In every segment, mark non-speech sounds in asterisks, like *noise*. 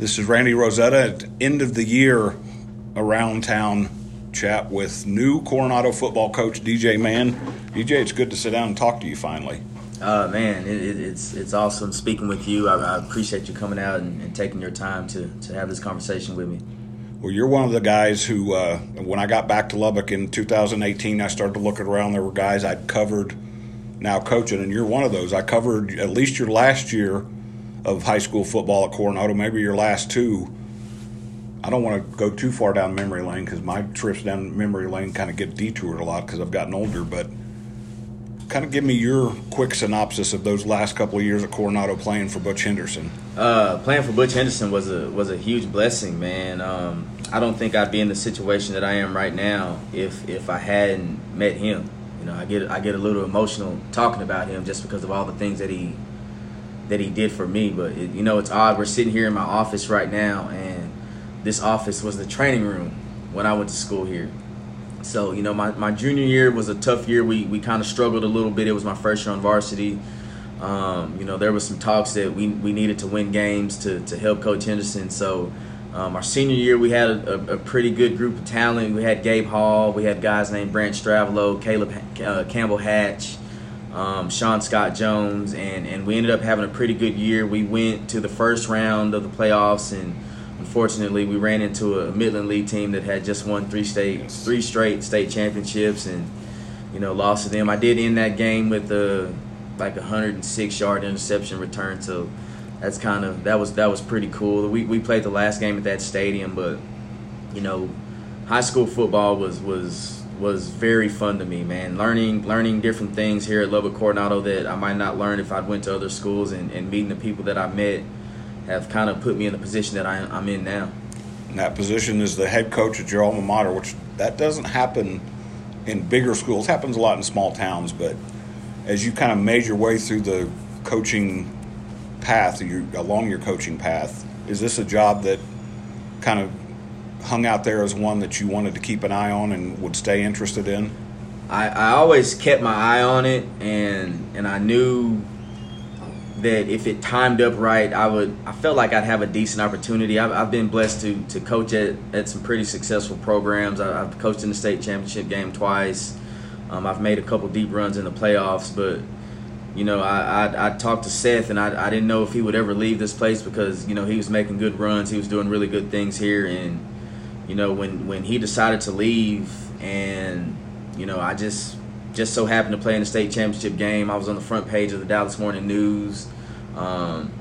This is Randy Rosetta at end of the year around town chat with new Coronado football coach DJ Mann. DJ, it's good to sit down and talk to you finally. Uh, man, it, it, it's it's awesome speaking with you. I, I appreciate you coming out and, and, taking your time to, to have this conversation with me. Well, you're one of the guys who, uh, when I got back to Lubbock in 2018, I started to looking around. There were guys I'd covered now coaching, and you're one of those. I covered at least your last year of high school football at Coronado, maybe your last two. I don't want to go too far down memory lane because my trips down memory lane kind of get detoured a lot because I've gotten older. But kind of give me your quick synopsis of those last couple of years at Coronado playing for Butch Henderson. Uh, playing for Butch Henderson was a was a huge blessing, man. Um, I don't think I'd be in the situation that I am right now if if I hadn't met him. You know, I get I get a little emotional talking about him just because of all the things that he that he did for me. But it, you know, it's odd. We're sitting here in my office right now, and this office was the training room when I went to school here. So you know, my, my junior year was a tough year. We we kind of struggled a little bit. It was my first year on varsity. Um, you know, there was some talks that we, we needed to win games to, to help Coach Henderson. So um, our senior year, we had a, a, pretty good group of talent. We had Gabe Hall. We had guys named Brant Stravelo, Caleb uh, Campbell Hatch, um, Sean Scott Jones, and, and we ended up having a pretty good year. We went to the first round of the playoffs, and unfortunately, we ran into a Midland Lee team that had just won three state, three straight state championships, and you know lost to them. I did end that game with a like a 106 yard interception return, so that's kind of that was that was pretty cool. We we played the last game at that stadium, but you know, high school football was was was very fun to me, man. Learning learning different things here at Lubbock Coronado that I might not learn if I went to other schools and, and meeting the people that I met have kind of put me in the position that I, am in now. And that position is the head coach at your alma mater, which that doesn't happen in bigger schools. It happens a lot in small towns, but as you kind of made your way through the coaching path, your, along your coaching path, is this a job that kind of hung out there as one that you wanted to keep an eye on and would stay interested in? I, I always kept my eye on it, and and I knew that if it timed up right, I would. I felt like I'd have a decent opportunity. I've, I've been blessed to to coach at, at some pretty successful programs. I, have coached in the state championship game twice. Um, I've made a couple deep runs in the playoffs, but you know, I, I, I talked to Seth, and I, I didn't know if he would ever leave this place because you know he was making good runs, he was doing really good things here, and you know, when when he decided to leave, and you know, I just just so happened to play in the state championship game. I was on the front page of the Dallas Morning News. Um,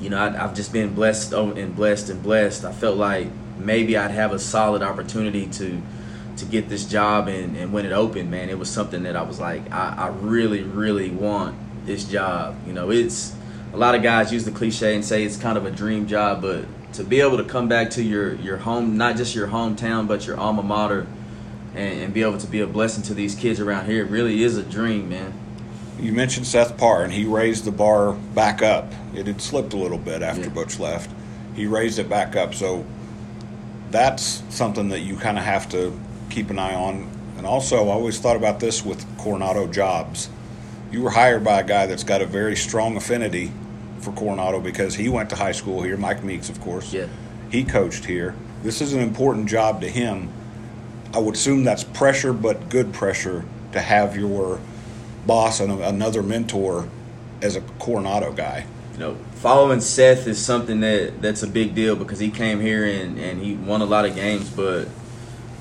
you know, I, have just been blessed and blessed and blessed. I felt like maybe I'd have a solid opportunity to to get this job, and, and when it opened, man, it was something that I was like, I, I really, really want this job. You know, it's a lot of guys use the cliche and say it's kind of a dream job, but to be able to come back to your your home, not just your hometown, but your alma mater, and, and be able to be a blessing to these kids around here, really is a dream, man. You mentioned Seth Parr, and he raised the bar back up. It had slipped a little bit after yeah. Butch left. He raised it back up, so that's something that you kind of have to keep an eye on. And also, I always thought about this with Coronado jobs. You were hired by a guy that's got a very strong affinity for Coronado because he went to high school here. Mike Meeks, of course. Yeah. He coached here. This is an important job to him. I would assume that's pressure, but good pressure to have your boss and another mentor as a Coronado guy. You know, following Seth is something that that's a big deal because he came here and, and he won a lot of games. But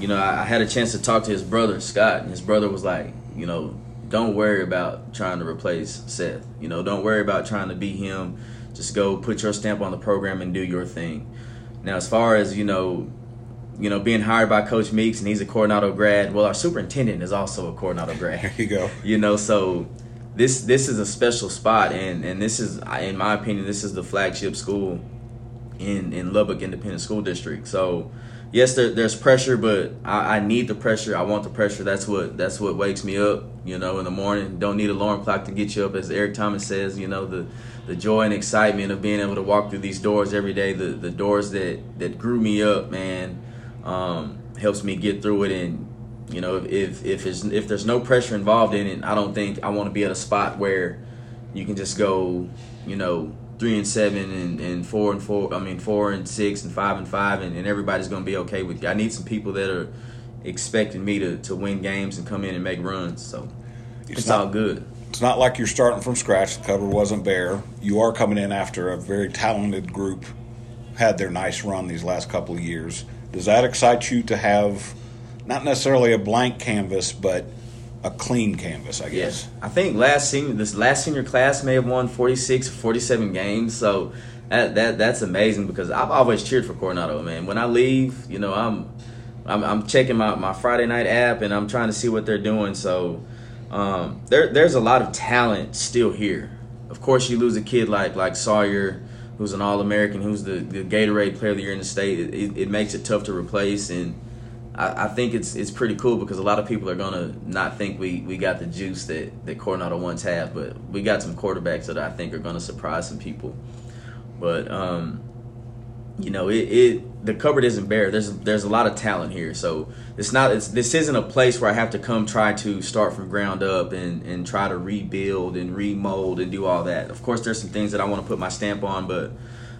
you know, I, I had a chance to talk to his brother Scott, and his brother was like, you know, don't worry about trying to replace Seth. You know, don't worry about trying to be him. Just go put your stamp on the program and do your thing. Now, as far as you know, you know, being hired by Coach Meeks and he's a Coronado grad. Well, our superintendent is also a Coronado grad. There you go. *laughs* You know, so this this is a special spot, and and this is, in my opinion, this is the flagship school in in Lubbock Independent School District. So yes, there, there's pressure, but I, I, need the pressure. I want the pressure. That's what that's what wakes me up. You know, in the morning. Don't need alarm clock to get you up, as Eric Thomas says. You know, the the joy and excitement of being able to walk through these doors every day. The the doors that that grew me up, man, um, helps me get through it. And you know, if if if, if there's no pressure involved in it, I don't think I want to be at a spot where you can just go, you know, three and seven and, and four and four. I mean four and six and five and five, and, and everybody's gonna be okay with you. I need some people that are expecting me to, to win games and come in and make runs. So it's, it's not, all good. It's not like you're starting from scratch. The cover wasn't bare. You are coming in after a very talented group had their nice run these last couple of years. Does that excite you to have not necessarily a blank canvas, but a clean canvas, I guess. Yeah. I think last senior this last senior class may have won 46 47 games. So that, that that's amazing because I've always cheered for Coronado, man. When I leave, you know, I'm I'm, I'm checking my, my Friday night app and I'm trying to see what they're doing. So um, there there's a lot of talent still here. Of course, you lose a kid like like Sawyer, who's an All American, who's the, the Gatorade Player of the Year in the state. It, it, it makes it tough to replace and I, I, think it's it's pretty cool because a lot of people are gonna not think we, we got the juice that, that Coronado once had, but we got some quarterbacks that I think are gonna surprise some people. But um, you know, it, it the cupboard isn't bare. There's there's a lot of talent here, so it's not it's this isn't a place where I have to come try to start from ground up and and try to rebuild and remold and do all that. Of course, there's some things that I want to put my stamp on, but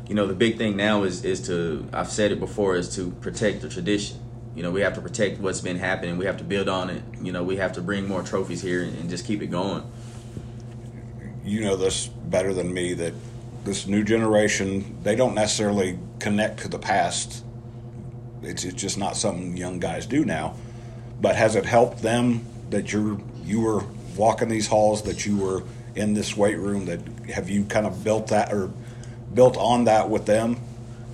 you know, the big thing now is is to I've said it before is to protect the tradition you know, we have to protect what's been happening. We have to build on it. You know, we have to bring more trophies here and, and just keep it going. You know this better than me that this new generation they don't necessarily connect to the past. It's it's just not something young guys do now. But has it helped them that you're you were walking these halls that you were in this weight room that have you kind of built that or built on that with them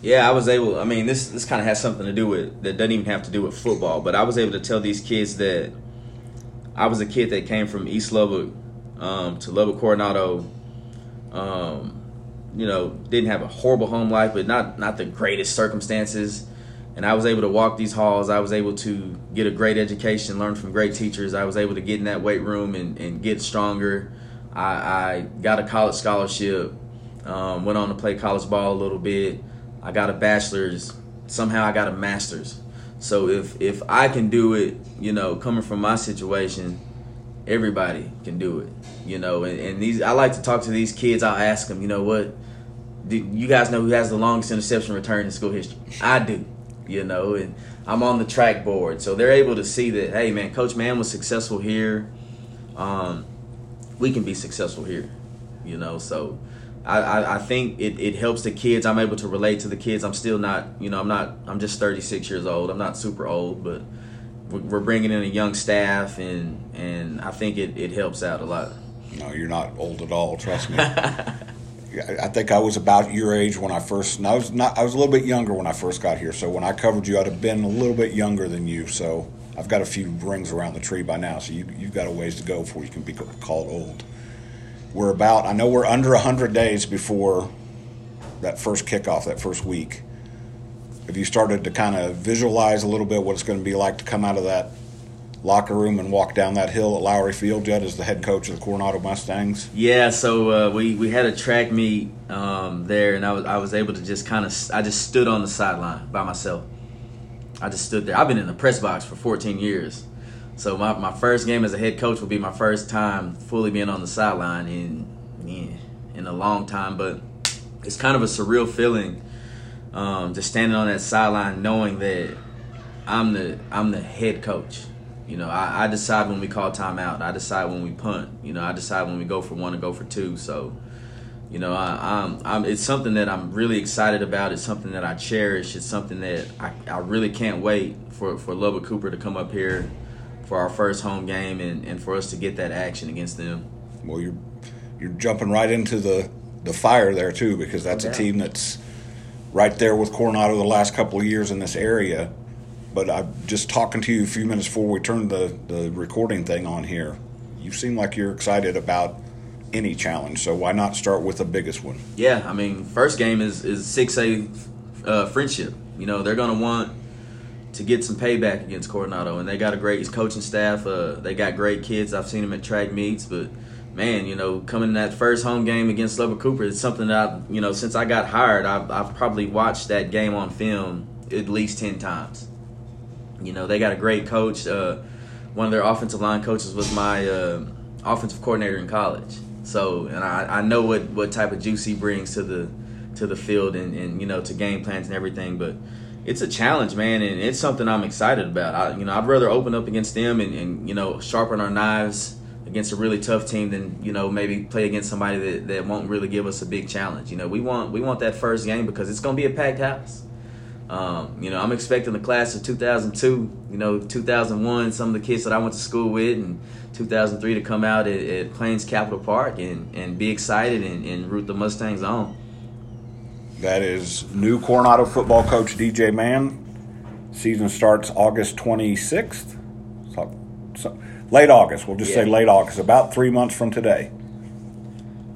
yeah, I was able. I mean, this this kind of has something to do with that doesn't even have to do with football. But I was able to tell these kids that I was a kid that came from East Lubbock um, to Lubbock Coronado. Um, you know, didn't have a horrible home life, but not not the greatest circumstances. And I was able to walk these halls. I was able to get a great education, learn from great teachers. I was able to get in that weight room and, and get stronger. I, I got a college scholarship. Um, went on to play college ball a little bit. I got a bachelor's, somehow I got a master's. So if if I can do it, you know, coming from my situation, everybody can do it. You know, and, and these I like to talk to these kids. I'll ask them, you know what? Do you guys know who has the longest interception return in school history? I do. You know, and I'm on the track board, so they're able to see that. Hey, man, Coach Mann was successful here. Um, we can be successful here. You know, so I, I, think it, it helps the kids. I'm able to relate to the kids. I'm still not, you know, I'm not, I'm just 36 years old. I'm not super old, but we're bringing in a young staff, and and I think it, it helps out a lot. No, you're not old at all. Trust me. *laughs* I think I was about your age when I first. I was not. I was a little bit younger when I first got here. So when I covered you, I'd have been a little bit younger than you. So I've got a few rings around the tree by now. So you you've got a ways to go before you can be called old we're about, I know we're under 100 days before that first kickoff, that first week. Have you started to kind of visualize a little bit what it's going to be like to come out of that locker room and walk down that hill at Lowrey Field yet as the head coach of the Coronado Mustangs? Yeah, so uh, we, we had a track meet um, there, and I was I was able to just kind of I just stood on the sideline by myself. I just stood there. I've been in the press box for 14 years, so my, my first game as a head coach will be my first time fully being on the sideline in in, a long time. But it's kind of a surreal feeling, um, just standing on that sideline, knowing that I'm the I'm the head coach. You know, I, I decide when we call timeout. I decide when we punt. You know, I decide when we go for one and go for two. So, you know, I, I'm, I'm, it's something that I'm really excited about. It's something that I cherish. It's something that I, I really can't wait for, for Lubbock Cooper to come up here for our first home game and, and for us to get that action against them. Well, you're you're jumping right into the the fire there too because that's a team that's right there with Coronado the last couple of years in this area. But I'm just talking to you a few minutes before we turned the, the recording thing on here. You seem like you're excited about any challenge, so why not start with the biggest one? Yeah, I mean, first game is is six A uh, friendship. You know, they're gonna want to get some payback against Coronado, and they got a great coaching staff. Uh, they got great kids. I've seen them at track meets, but man, you know, coming in that first home game against Lubbock Cooper, it's something that I, you know, since I got hired, I've, I've probably watched that game on film at least ten times. You know, they got a great coach. Uh, one of their offensive line coaches was my uh, offensive coordinator in college. So, and I, I know what, what type of juice he brings to the to the field and, and you know to game plans and everything. But it's a challenge, man, and it's something I'm excited about. I, you know, I'd rather open up against them and, and you know sharpen our knives against a really tough team than you know maybe play against somebody that, that won't really give us a big challenge. You know, we want we want that first game because it's going to be a packed house. Um, you know, I'm expecting the class of 2002, you know, 2001, some of the kids that I went to school with, and 2003 to come out at, at Plains Capital Park and, and be excited and, and root the Mustangs on. That is new Coronado football coach DJ Mann. Season starts August 26th. So, so, late August. We'll just Yeah. say late August, about three months from today.